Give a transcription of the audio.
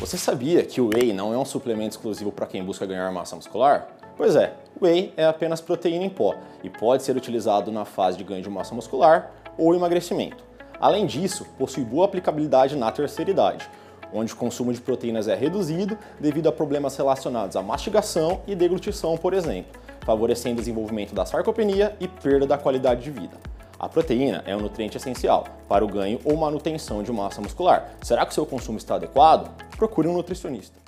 Você sabia que o whey não é um suplemento exclusivo para quem busca ganhar massa muscular? Pois é, whey é apenas proteína em pó e pode ser utilizado na fase de ganho de massa muscular ou emagrecimento. Além disso, possui boa aplicabilidade na terceira idade, onde o consumo de proteínas é reduzido devido a problemas relacionados à mastigação e deglutição, por exemplo, favorecendo o desenvolvimento da sarcopenia e perda da qualidade de vida. A proteína é um nutriente essencial para o ganho ou manutenção de massa muscular. Será que o seu consumo está adequado? Procure um nutricionista.